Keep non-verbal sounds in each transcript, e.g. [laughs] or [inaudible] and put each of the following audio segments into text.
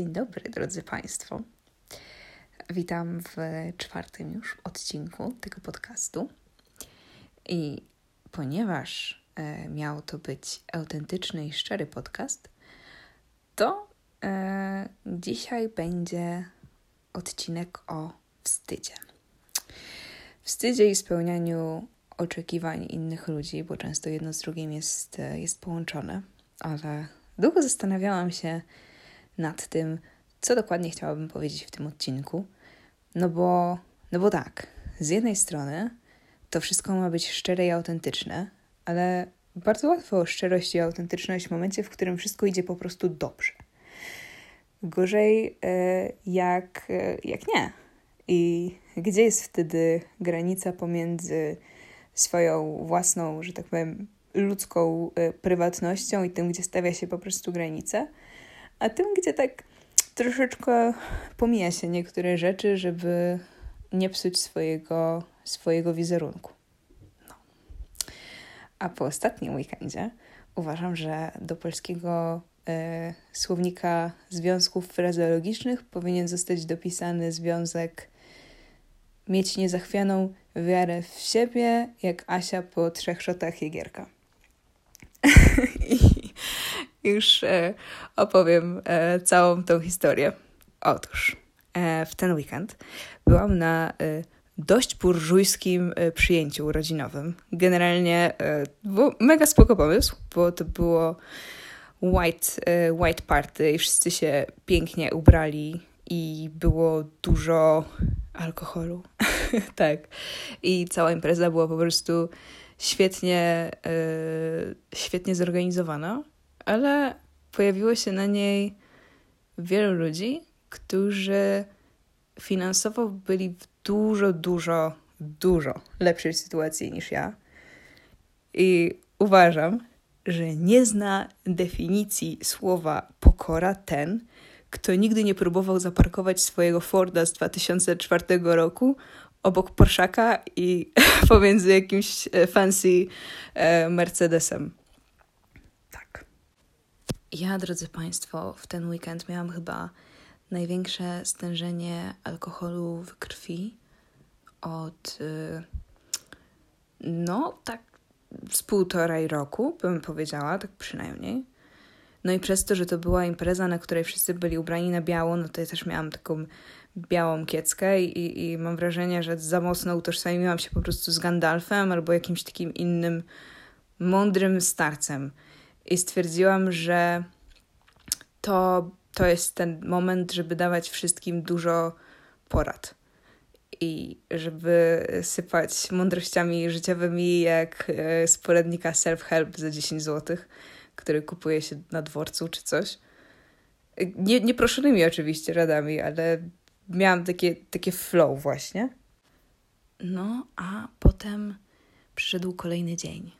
Dzień dobry, drodzy Państwo. Witam w czwartym już odcinku tego podcastu. I ponieważ e, miał to być autentyczny i szczery podcast, to e, dzisiaj będzie odcinek o wstydzie. Wstydzie i spełnianiu oczekiwań innych ludzi, bo często jedno z drugim jest, jest połączone, ale długo zastanawiałam się nad tym, co dokładnie chciałabym powiedzieć w tym odcinku. No bo, no bo tak, z jednej strony to wszystko ma być szczere i autentyczne, ale bardzo łatwo o szczerość i autentyczność w momencie, w którym wszystko idzie po prostu dobrze. Gorzej e, jak, e, jak nie. I gdzie jest wtedy granica pomiędzy swoją własną, że tak powiem, ludzką e, prywatnością i tym, gdzie stawia się po prostu granice, a tym, gdzie tak troszeczkę pomija się niektóre rzeczy, żeby nie psuć swojego, swojego wizerunku. No. A po ostatnim weekendzie uważam, że do polskiego e, słownika związków frazeologicznych powinien zostać dopisany związek mieć niezachwianą wiarę w siebie, jak Asia po trzech szotach Jegierka. [laughs] I już e, opowiem e, całą tą historię. Otóż e, w ten weekend byłam na dość burżujskim przyjęciu urodzinowym. Generalnie był mega spoko pomysł, bo to było white, white party i wszyscy się pięknie ubrali i było dużo alkoholu. [laughs] tak. I cała impreza była po prostu świetnie, świetnie zorganizowana, ale pojawiło się na niej wielu ludzi, którzy finansowo byli w dużo, dużo, dużo lepszej sytuacji niż ja. I uważam, że nie zna definicji słowa pokora ten, kto nigdy nie próbował zaparkować swojego Forda z 2004 roku obok Porszaka i [laughs] pomiędzy jakimś e, fancy e, Mercedesem. Ja, drodzy Państwo, w ten weekend miałam chyba największe stężenie alkoholu w krwi od e, no tak z półtorej roku, bym powiedziała, tak przynajmniej. No i przez to, że to była impreza, na której wszyscy byli ubrani na biało, no to ja też miałam taką białą kieckę i, i mam wrażenie, że za mocno utożsamiłam się po prostu z Gandalfem albo jakimś takim innym mądrym starcem. I stwierdziłam, że to, to jest ten moment, żeby dawać wszystkim dużo porad. I żeby sypać mądrościami życiowymi, jak e, z poradnika self-help za 10 złotych który kupuje się na dworcu czy coś. Nie, nieproszonymi oczywiście radami, ale miałam takie, takie flow właśnie. No, a potem przyszedł kolejny dzień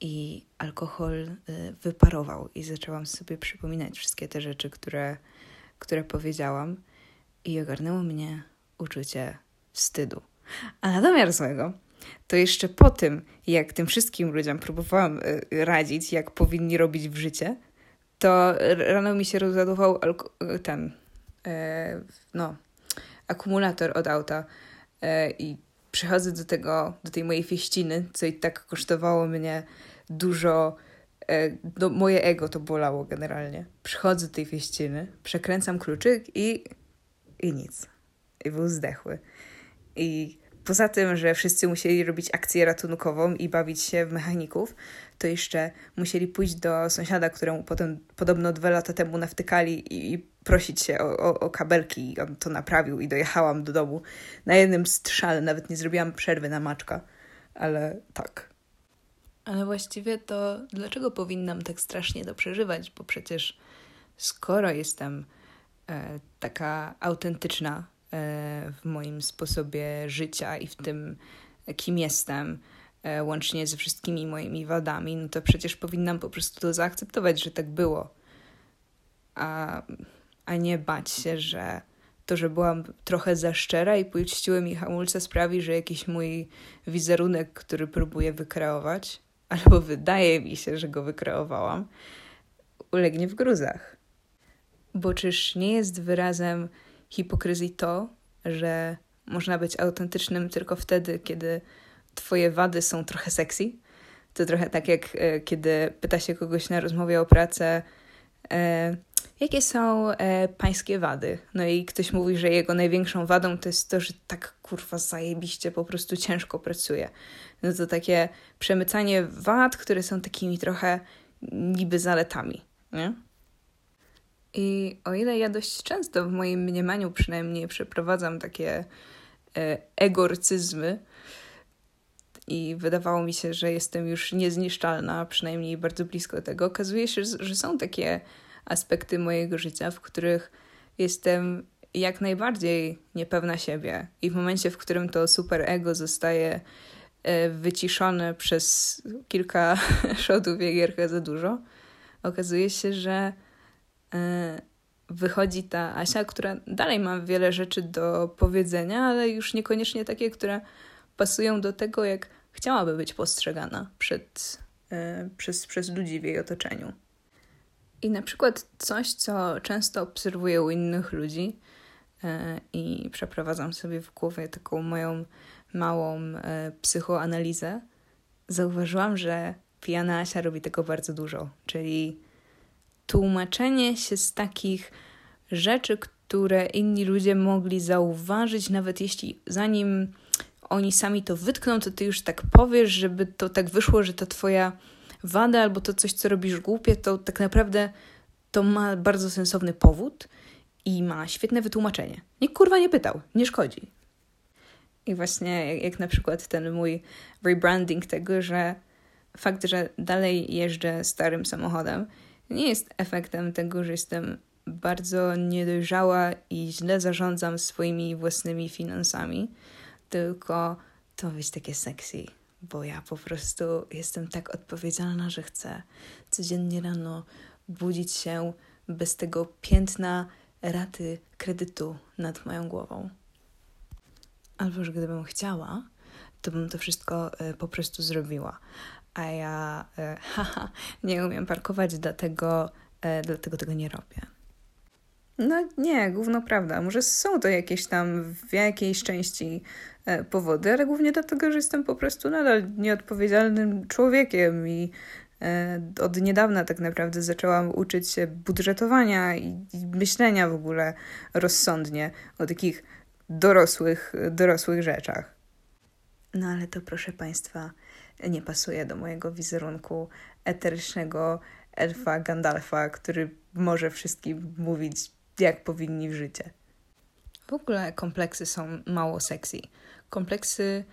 i alkohol y, wyparował i zaczęłam sobie przypominać wszystkie te rzeczy, które, które powiedziałam i ogarnęło mnie uczucie wstydu. A na domiar złego to jeszcze po tym, jak tym wszystkim ludziom próbowałam y, radzić, jak powinni robić w życie, to rano mi się rozładował ten, e, no, akumulator od auta i przychodzę do tego, do tej mojej fieściny, co i tak kosztowało mnie dużo, e, no, moje ego to bolało generalnie. Przychodzę do tej fieściny, przekręcam kluczyk i, i nic. I był zdechły. I poza tym, że wszyscy musieli robić akcję ratunkową i bawić się w mechaników, to jeszcze musieli pójść do sąsiada, któremu potem podobno dwa lata temu nawtykali i, i prosić się o, o, o kabelki i on to naprawił i dojechałam do domu na jednym strzale, nawet nie zrobiłam przerwy na maczka, ale tak. Ale właściwie to dlaczego powinnam tak strasznie to przeżywać? Bo przecież skoro jestem e, taka autentyczna w moim sposobie życia i w tym, kim jestem, e, łącznie ze wszystkimi moimi wadami, no to przecież powinnam po prostu to zaakceptować, że tak było. A, a nie bać się, że to, że byłam trochę za szczera i puściły mi hamulce sprawi, że jakiś mój wizerunek, który próbuję wykreować, [laughs] albo wydaje mi się, że go wykreowałam, ulegnie w gruzach. Bo czyż nie jest wyrazem hipokryzji to, że można być autentycznym tylko wtedy, kiedy twoje wady są trochę sexy? To trochę tak jak e, kiedy pyta się kogoś na rozmowie o pracę, e, jakie są e, pańskie wady? No i ktoś mówi, że jego największą wadą to jest to, że tak kurwa zajebiście po prostu ciężko pracuje. No to takie przemycanie wad, które są takimi trochę niby zaletami, nie? I o ile ja dość często w moim mniemaniu przynajmniej przeprowadzam takie e, egorcyzmy i wydawało mi się, że jestem już niezniszczalna, przynajmniej bardzo blisko tego, okazuje się, że są takie aspekty mojego życia, w których jestem jak najbardziej niepewna siebie. I w momencie, w którym to super ego zostaje e, wyciszone przez kilka [laughs] shotów Jägerka za dużo, okazuje się, że wychodzi ta Asia, która dalej ma wiele rzeczy do powiedzenia, ale już niekoniecznie takie, które pasują do tego, jak chciałaby być postrzegana przed, e, przez, przez ludzi w jej otoczeniu. I na przykład coś, co często obserwuję u innych ludzi e, i przeprowadzam sobie w głowie taką moją małą psychoanalizę, zauważyłam, że pijana Asia robi tego bardzo dużo, czyli tłumaczenie się z takich rzeczy, które inni ludzie mogli zauważyć, nawet jeśli zanim oni sami to wytkną, to ty już tak powiesz, żeby to tak wyszło, że to twoja wada albo to coś, co robisz głupie, to tak naprawdę to ma bardzo sensowny powód i ma świetne wytłumaczenie. Nikt kurwa nie pytał, nie szkodzi. I właśnie jak, na przykład ten mój rebranding tego, że fakt, że dalej jeżdżę starym samochodem, nie jest efektem tego, że jestem bardzo niedojrzała i źle zarządzam swoimi własnymi finansami, tylko to być takie sexy bo ja po prostu jestem tak odpowiedzialna, że chcę codziennie rano budzić się bez tego piętna raty kredytu nad moją głową. Albo że gdybym chciała, to bym to wszystko e, po prostu zrobiła. A ja, e, [laughs] haha, nie umiem parkować, dlatego, e, dlatego tego nie robię. No nie, główno prawda. Może są to jakieś tam w jakiejś części E, powody, ale głównie dlatego, że jestem po prostu nadal nieodpowiedzialnym człowiekiem i od niedawna tak naprawdę zaczęłam uczyć się budżetowania i myślenia w ogóle rozsądnie o takich dorosłych, dorosłych rzeczach. No ale to proszę Państwa nie pasuje do mojego wizerunku eterycznego elfa Gandalfa, który może wszystkim mówić, jak powinni w życie. W ogóle kompleksy są mało sexy kompleksy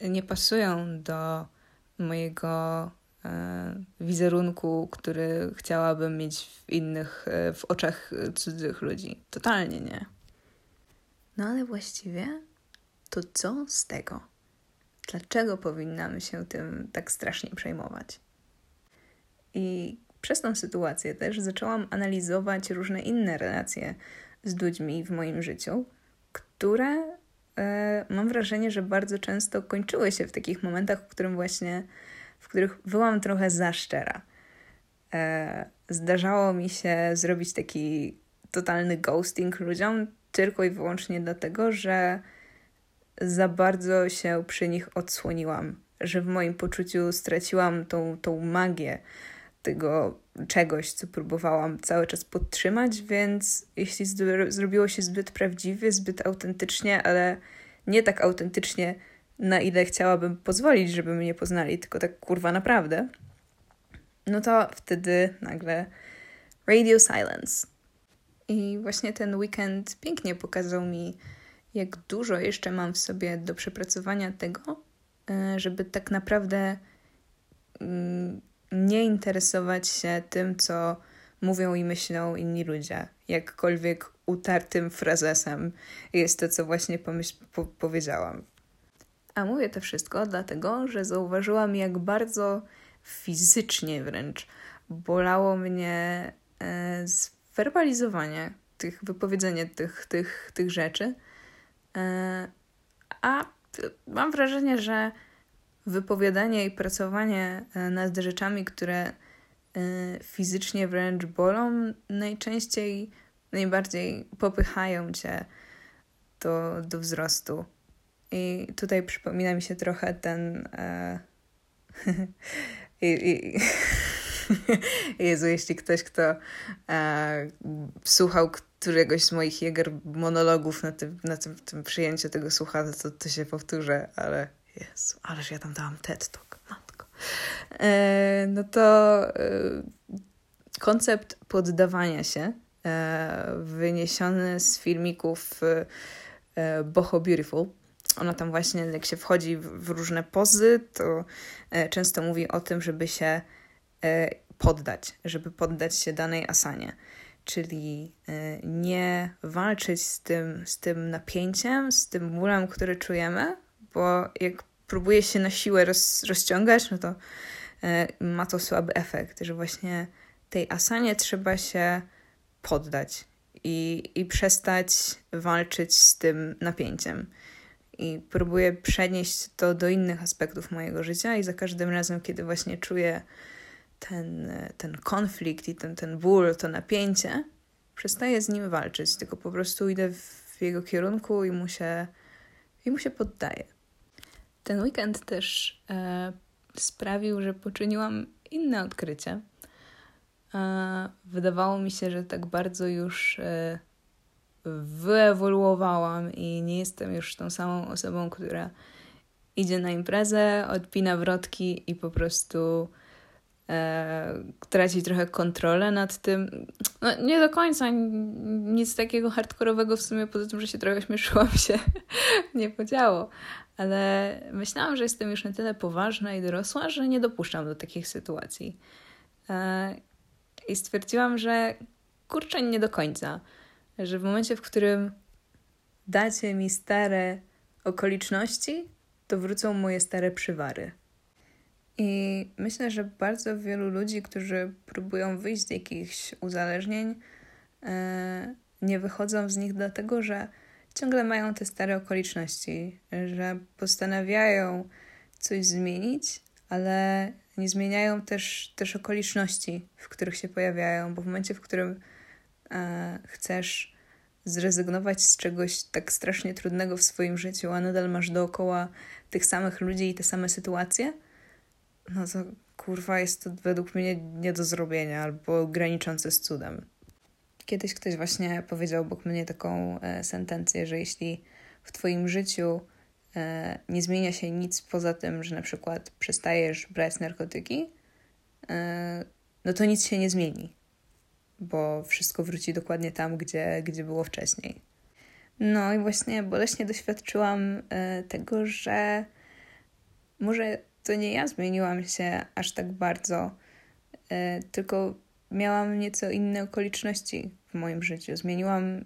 nie pasują do mojego e, wizerunku, który chciałabym mieć w innych, e, w oczach cudzych ludzi. Totalnie nie. No ale właściwie to co z tego? Dlaczego powinnamy się tym tak strasznie przejmować? I przez tą sytuację też zaczęłam analizować różne inne relacje z ludźmi w moim życiu, które E, mam wrażenie, że bardzo często kończyły się w takich momentach, w którym właśnie, w których byłam trochę za szczera. E, zdarzało mi się zrobić taki totalny ghosting ludziom tylko i wyłącznie dlatego, że za bardzo się przy nich odsłoniłam, że w moim poczuciu straciłam tą, tą magię tego czegoś, co próbowałam cały czas podtrzymać, więc jeśli zrobiło się zbyt prawdziwie, zbyt autentycznie, ale nie tak autentycznie, na ile chciałabym pozwolić, żeby mnie poznali, tylko tak kurwa naprawdę, no to wtedy nagle radio silence. I właśnie ten weekend pięknie pokazał mi, jak dużo jeszcze mam w sobie do przepracowania tego, e, żeby tak naprawdę mm, nie interesować się tym, co mówią i myślą inni ludzie. Jakkolwiek utartym frazesem jest to, co właśnie pomyśl, po powiedziałam. A mówię to wszystko dlatego, że zauważyłam, jak bardzo fizycznie wręcz bolało mnie e, zwerbalizowanie tych, wypowiedzenie tych, tych, tych rzeczy. E, a mam wrażenie, że wypowiadanie i pracowanie e, nad rzeczami, które e, fizycznie wręcz bolą, najczęściej najbardziej popychają cię do, do wzrostu. I tutaj przypomina mi się trochę ten. [laughs] I, i, [laughs] Jezu, jeśli ktoś, kto e, słuchał któregoś z moich jeger monologów na tym, na tym, tym przyjęciu tego słucha, to, to się powtórzę, ale Jezu, ależ ja tam dałam TED Talk, matko. E, no to e, koncept poddawania się e, wyniesiony z filmików e, Boho Beautiful. Ona tam właśnie, jak się wchodzi w, w różne pozy, to e, często mówi o tym, żeby się e, poddać, żeby poddać się danej asanie. Czyli nie walczyć z tym, z tym napięciem, z tym bólem, który czujemy, bo jak próbuje się na siłę roz, rozciągać, no to ma to słaby efekt, że właśnie tej asanie trzeba się poddać i, i przestać walczyć z tym napięciem. I próbuję przenieść to do innych aspektów mojego życia, i za każdym razem, kiedy właśnie czuję ten, ten konflikt i ten, ten ból, to napięcie, przestaję z nim walczyć, tylko po prostu idę w jego kierunku i mu się, i mu się poddaję. Ten weekend też e, sprawił, że poczyniłam inne odkrycie wydawało mi się, że tak bardzo już e, wyewoluowałam i nie jestem już tą samą osobą, która idzie na imprezę, odpina wrotki i po prostu e, traci trochę kontrolę nad tym. No, nie do końca nic takiego hardkorowego w sumie, poza tym, że się trochę śmieszyłam [laughs] się, nie podziało. Ale myślałam, że jestem już na tyle poważna i dorosła, że nie dopuszczam do takich sytuacji. E, i stwierdziłam, że kurczę, nie do końca. Że w momencie, w którym dacie mi stare okoliczności, to wrócą moje stare przywary. I myślę, że bardzo wielu ludzi, którzy próbują wyjść z jakichś uzależnień, e, nie wychodzą z nich dlatego, że ciągle mają te stare okoliczności, że postanawiają coś zmienić, ale nie zmieniają też, też okoliczności, w których się pojawiają, bo w momencie, w którym e, chcesz zrezygnować z czegoś tak strasznie trudnego w swoim życiu, a nadal masz dookoła tych samych ludzi i te same sytuacje, no to kurwa jest to według mnie nie do zrobienia albo graniczące z cudem. Kiedyś ktoś właśnie powiedział obok mnie taką e, sentencję, że jeśli w Twoim życiu E, nie zmienia się nic poza tym, że na przykład przestajesz brać narkotyki, e, no to nic się nie zmieni, bo wszystko wróci dokładnie tam, gdzie, gdzie było wcześniej. No i właśnie boleśnie doświadczyłam e, tego, że może to nie ja zmieniłam się aż tak bardzo, tylko miałam nieco inne okoliczności w moim życiu. Zmieniłam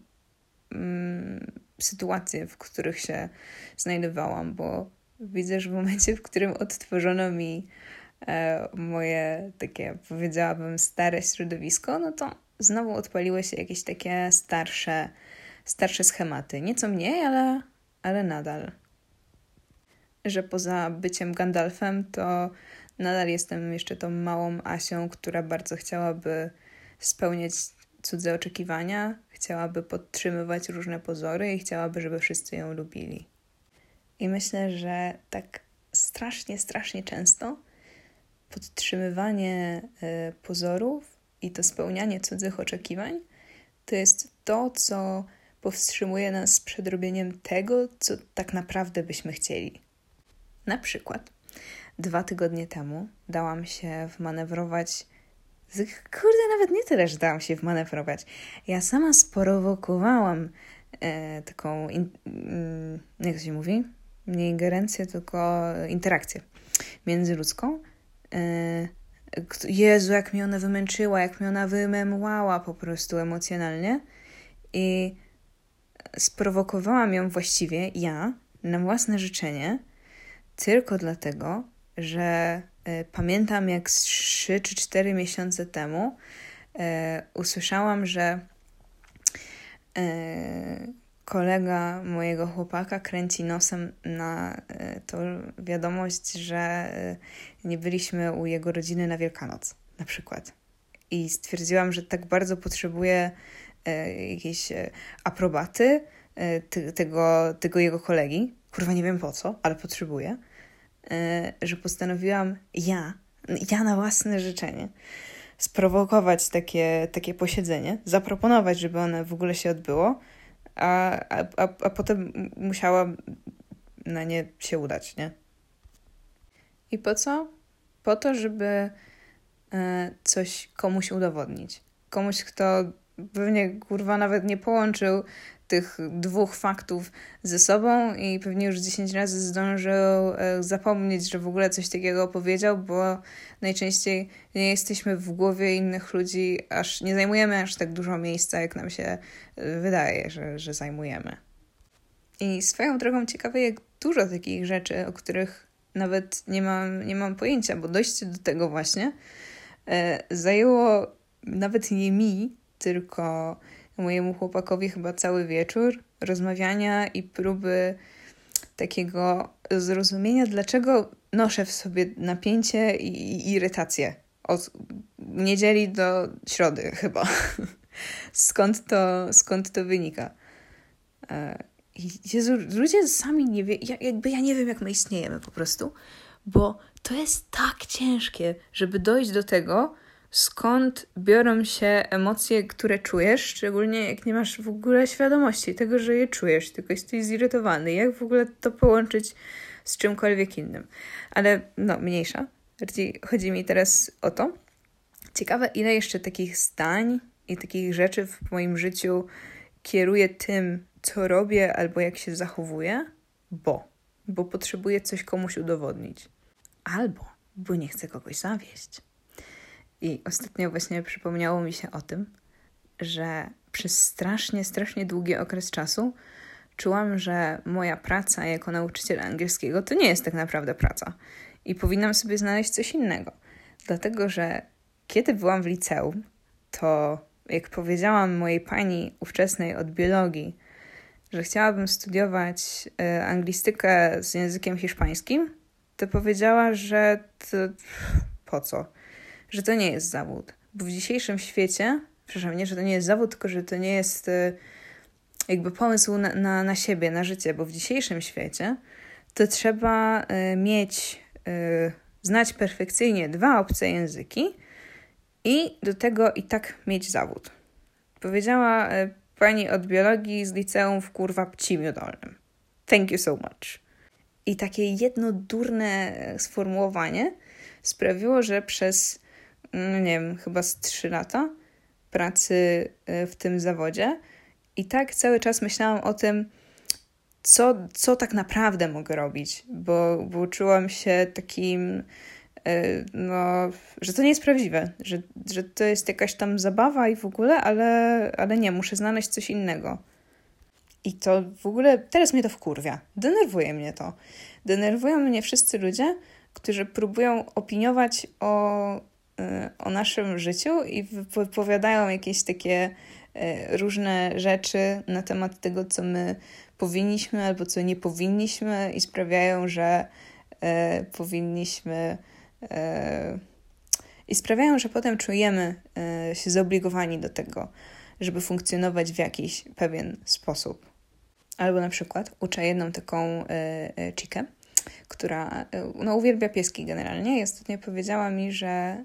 mm, sytuacje, w których się znajdowałam, bo widzę, że w momencie, w którym odtworzono mi e, moje takie, powiedziałabym, stare środowisko, no to znowu odpaliły się jakieś takie starsze, starsze schematy. Nieco mniej, ale, ale nadal. Że poza byciem Gandalfem, to nadal jestem jeszcze tą małą Asią, która bardzo chciałaby spełniać cudze oczekiwania, chciałaby podtrzymywać różne pozory i chciałaby, żeby wszyscy ją lubili. I myślę, że tak strasznie, strasznie często podtrzymywanie y, pozorów i to spełnianie cudzych oczekiwań to jest to, co powstrzymuje nas przed robieniem tego, co tak naprawdę byśmy chcieli. Na przykład dwa tygodnie temu dałam się wmanewrować Kurde, nawet nie tyle, że dałam się wmanewrować. Ja sama sprowokowałam e, taką, in, mm, jak się mówi? Nie ingerencję, tylko interakcję międzyludzką. E, Jezu, jak mnie ona wymęczyła, jak mnie ona wymemłała po prostu emocjonalnie. I sprowokowałam ją właściwie ja na własne życzenie, tylko dlatego, że E, pamiętam, jak z 3 czy 4 miesiące temu e, usłyszałam, że e, kolega mojego chłopaka kręci nosem na tą wiadomość, że nie byliśmy u jego rodziny na Wielkanoc, na przykład. I stwierdziłam, że tak bardzo potrzebuję jakiejś aprobaty tego, tego jego kolegi. Kurwa, nie wiem po co, ale potrzebuję. Że postanowiłam ja, ja na własne życzenie, sprowokować takie, takie posiedzenie, zaproponować, żeby one w ogóle się odbyło, a, a, a potem musiała na nie się udać, nie? I po co? Po to, żeby e, coś komuś udowodnić. Komuś, kto pewnie kurwa nawet nie połączył tych dwóch faktów ze sobą i pewnie już 10 razy zdążył e, zapomnieć, że w ogóle coś takiego powiedział, bo najczęściej nie jesteśmy w głowie innych ludzi, aż nie zajmujemy aż tak dużo miejsca, jak nam się e, wydaje, że, że zajmujemy. I swoją drogą ciekawe, jak dużo takich rzeczy, o których nawet nie mam, nie mam pojęcia, bo dojście do tego właśnie e, zajęło nawet nie mi, tylko mojemu chłopakowi chyba cały wieczór rozmawiania i próby takiego zrozumienia, dlaczego noszę w sobie napięcie i, irytację od niedzieli do środy chyba. [laughs] skąd, to, skąd to wynika? E, Jezu, ludzie sami nie ja, jakby ja nie wiem, jak my istniejemy po prostu, bo to jest tak ciężkie, żeby dojść do tego, skąd biorą się emocje, które czujesz, szczególnie jak nie masz w ogóle świadomości tego, że je czujesz, tylko jesteś zirytowany. Jak w ogóle to połączyć z czymkolwiek innym? Ale no, mniejsza. Bardziej chodzi mi teraz o to. Ciekawe, ile jeszcze takich zdań i takich rzeczy w moim życiu kieruje tym, co robię albo jak się zachowuję, bo, bo potrzebuję coś komuś udowodnić. Albo, bo nie chcę kogoś zawieść. I ostatnio właśnie przypomniało mi się o tym, że przez strasznie, strasznie długi okres czasu czułam, że moja praca jako nauczyciel angielskiego to nie jest tak naprawdę praca i powinnam sobie znaleźć coś innego. Dlatego, że kiedy byłam w liceum, to jak powiedziałam mojej pani ówczesnej od biologii, że chciałabym studiować e, anglistykę z językiem hiszpańskim, to powiedziała, że to, po co? Że to nie jest zawód. Bo w dzisiejszym świecie, przepraszam, nie, że to nie jest zawód, tylko że to nie jest e, jakby pomysł na, na, na siebie, na życie, bo w dzisiejszym świecie to trzeba e, mieć, znać perfekcyjnie dwa obce języki i do tego i tak mieć zawód. Powiedziała pani od biologii z liceum w kurwa Pcimiu Dolnym. Thank you so much. I takie jedno durne sformułowanie sprawiło, że przez, no nie wiem, chyba z trzy lata pracy e, w tym zawodzie i tak cały czas myślałam o tym, co, co tak naprawdę mogę robić, bo, bo czułam się takim E, no, że to nie jest prawdziwe, że, że to jest jakaś tam zabawa i w ogóle, ale, ale nie, muszę znaleźć coś innego. I to w ogóle teraz mnie to wkurwia. Denerwuje mnie to. Denerwują mnie wszyscy ludzie, którzy próbują opiniować o, o naszym życiu i wypowiadają jakieś takie e, różne rzeczy na temat tego, co my powinniśmy albo co nie powinniśmy, i sprawiają, że powinniśmy E, i sprawiają, że potem czujemy się zobligowani do tego, żeby funkcjonować w jakiś pewien sposób. Albo na przykład uczę jedną taką chikę, która no, uwielbia pieski generalnie i ostatnio powiedziała mi, że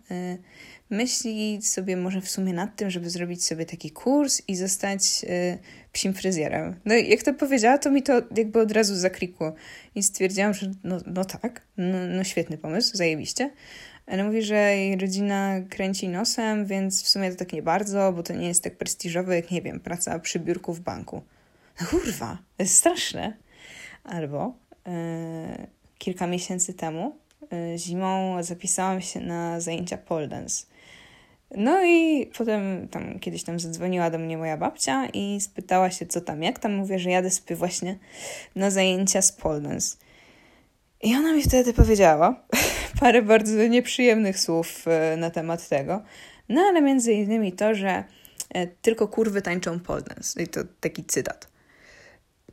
myśli sobie może w sumie nad tym, żeby zrobić sobie taki kurs i zostać psim fryzjerem. No i jak to powiedziała, to mi to jakby od razu zakrikło i stwierdziłam, że no, no tak, no, no świetny pomysł, zajebiście. Ale mówi, że jej rodzina kręci nosem, więc w sumie to tak nie bardzo, bo to nie jest tak prestiżowe jak, nie wiem, praca przy biurku w banku. No kurwa, to jest straszne. Albo kilka miesięcy temu yy, zimą zapisałam się na zajęcia pole dance. No i potem tam kiedyś tam zadzwoniła do mnie moja babcia i spytała się, co tam, jak tam. Mówię, że jadę sobie właśnie na zajęcia z pole dance. I ona mi wtedy powiedziała [laughs] parę bardzo nieprzyjemnych słów e, na temat tego. No ale między innymi to, że e, tylko kurwy tańczą pole dance. I to taki cytat.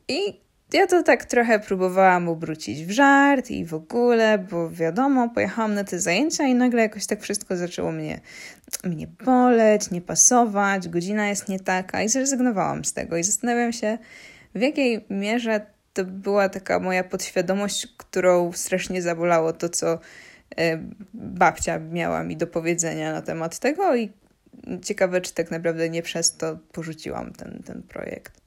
I ja to tak trochę próbowałam obrócić w żart i w ogóle, bo wiadomo, pojechałam na te zajęcia i nagle jakoś tak wszystko zaczęło mnie, mnie boleć, nie pasować, godzina jest nie taka i zrezygnowałam z tego i zastanawiam się, w jakiej mierze to była taka moja podświadomość, którą strasznie zabolało to, co e, babcia miała mi do powiedzenia na temat tego i ciekawe, czy tak naprawdę nie przez to porzuciłam ten, ten projekt.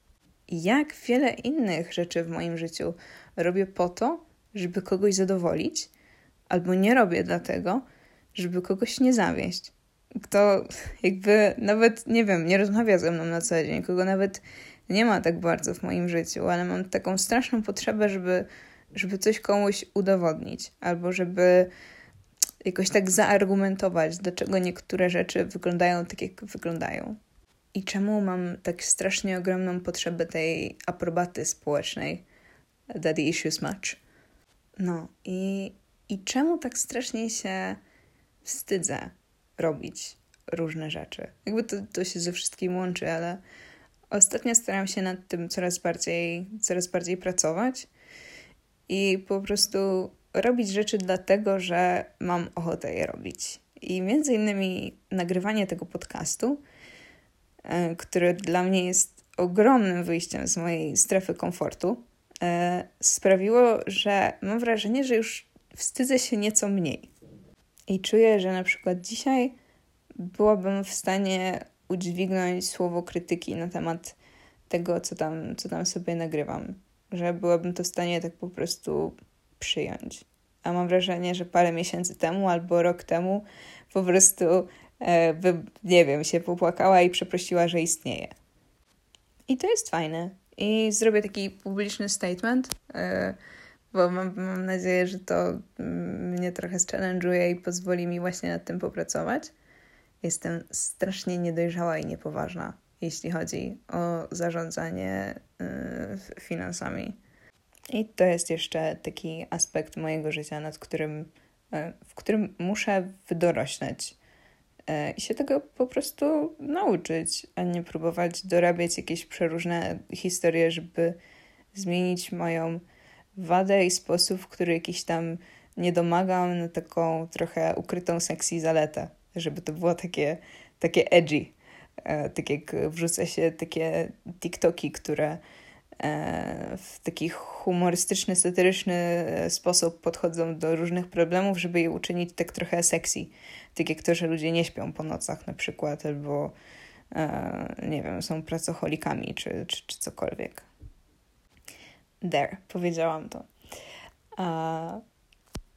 Jak wiele innych rzeczy w moim życiu robię po to, żeby kogoś zadowolić, albo nie robię dlatego, żeby kogoś nie zawieść. Kto jakby nawet, nie wiem, nie rozmawia ze mną na co dzień, kogo nawet nie ma tak bardzo w moim życiu, ale mam taką straszną potrzebę, żeby, żeby coś komuś udowodnić, albo żeby jakoś tak zaargumentować, dlaczego niektóre rzeczy wyglądają tak, jak wyglądają. I czemu mam tak strasznie ogromną potrzebę tej aprobaty społecznej? Daddy issues much. No i, i czemu tak strasznie się wstydzę robić różne rzeczy? Jakby to, to się ze wszystkim łączy, ale ostatnio staram się nad tym coraz bardziej, coraz bardziej pracować i po prostu robić rzeczy dlatego, że mam ochotę je robić. I między innymi nagrywanie tego podcastu, które dla mnie jest ogromnym wyjściem z mojej strefy komfortu, e, sprawiło, że mam wrażenie, że już wstydzę się nieco mniej. I czuję, że na przykład dzisiaj byłabym w stanie udźwignąć słowo krytyki na temat tego, co tam, co tam sobie nagrywam. Że byłabym to w stanie tak po prostu przyjąć. A mam wrażenie, że parę miesięcy temu albo rok temu po prostu, e, by, nie wiem, się popłakała i przeprosiła, że istnieje. I to jest fajne. I zrobię taki publiczny statement, e, bo mam, mam nadzieję, że to mm, mnie trochę challenge'uje i pozwoli mi właśnie nad tym popracować. Jestem strasznie niedojrzała i niepoważna, jeśli chodzi o zarządzanie y, finansami. I to jest jeszcze taki aspekt mojego życia, nad którym, w którym muszę wydorośnąć y, i się tego po prostu nauczyć, a nie próbować dorabiać jakieś przeróżne historie, żeby zmienić moją wadę i sposób, w który jakiś tam nie domagam na taką trochę ukrytą sexy zaletę żeby to było takie, takie edgy. E, tak jak wrzuca się takie TikToki, które e, w taki humorystyczny, satyryczny sposób podchodzą do różnych problemów, żeby je uczynić tak trochę sexy. Tak jak to, że ludzie nie śpią po nocach na przykład, albo e, nie wiem, są pracocholikami, czy, czy, czy cokolwiek. There, powiedziałam to. A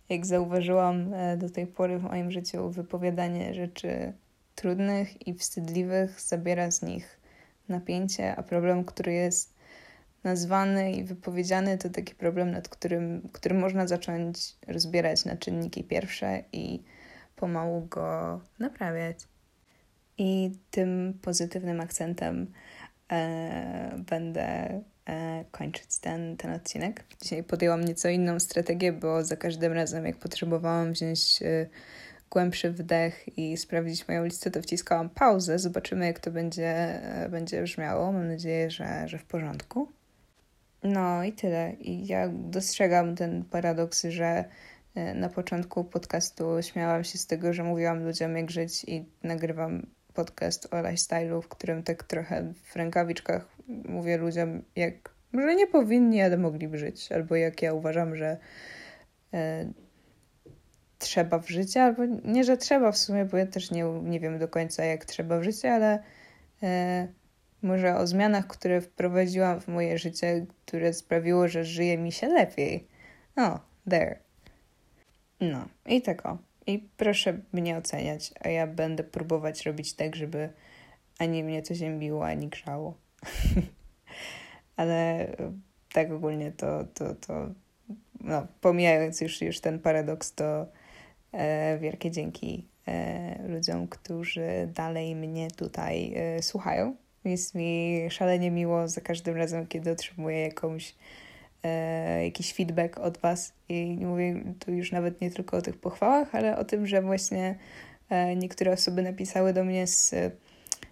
jak zauważyłam e, do tej pory w moim życiu, wypowiadanie rzeczy trudnych i wstydliwych zabiera z nich napięcie, a problem, który jest nazwany i wypowiedziany, to taki problem, nad którym, którym można zacząć rozbierać na czynniki pierwsze i pomału go naprawiać. I tym pozytywnym akcentem e, będę e, kończyć ten, ten odcinek. Dzisiaj podjęłam nieco inną strategię, bo za każdym razem, jak potrzebowałam wziąć e, głębszy wdech i sprawdzić moją listę, to wciskałam pauzę. Zobaczymy, jak to będzie, e, będzie brzmiało. Mam nadzieję, że, że w porządku. No i tyle. I ja dostrzegam ten paradoks, że na początku podcastu śmiałam się z tego, że mówiłam ludziom, jak żyć i nagrywam podcast o lifestyle'u, w którym tak trochę w rękawiczkach mówię ludziom, jak że nie powinni, ale mogliby żyć, albo jak ja uważam, że e, trzeba w życiu, albo nie, że trzeba w sumie, bo ja też nie, nie wiem do końca, jak trzeba w życiu, ale e, może o zmianach, które wprowadziłam w moje życie, które sprawiło, że żyje mi się lepiej. No, there. No, i tak o. I proszę mnie oceniać, a ja będę próbować robić tak, żeby ani mnie to ziębiło, ani grzało. [laughs] Ale tak ogólnie to, to, to no, pomijając już, już ten paradoks, to e, wielkie dzięki e, ludziom, którzy dalej mnie tutaj e, słuchają. Jest mi szalenie miło za każdym razem, kiedy otrzymuję jakąś e, jakiś feedback od Was i mówię tu już nawet nie tylko o tych pochwałach, ale o tym, że właśnie e, niektóre osoby napisały do mnie z,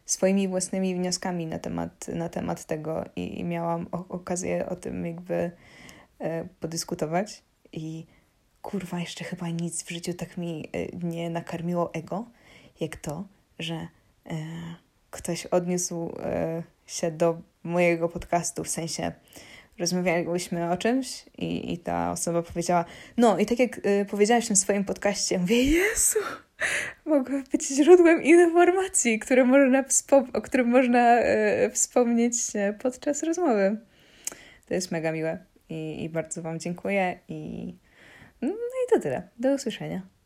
swoimi własnymi wnioskami na temat, na temat tego i, i miałam okazję o tym jakby e, podyskutować. I kurwa, jeszcze chyba nic w życiu tak mi nie nakarmiło ego, jak to, że ktoś odniósł się do mojego podcastu, w sensie rozmawialiśmy o czymś i, i ta osoba powiedziała, no i tak jak y, powiedziałaś w tym swoim podcaście, mówię, Jezu, mogę być źródłem informacji, które można o którym można y, wspomnieć podczas rozmowy. To jest mega miłe i, i bardzo Wam dziękuję i no i to tyle. Do usłyszenia.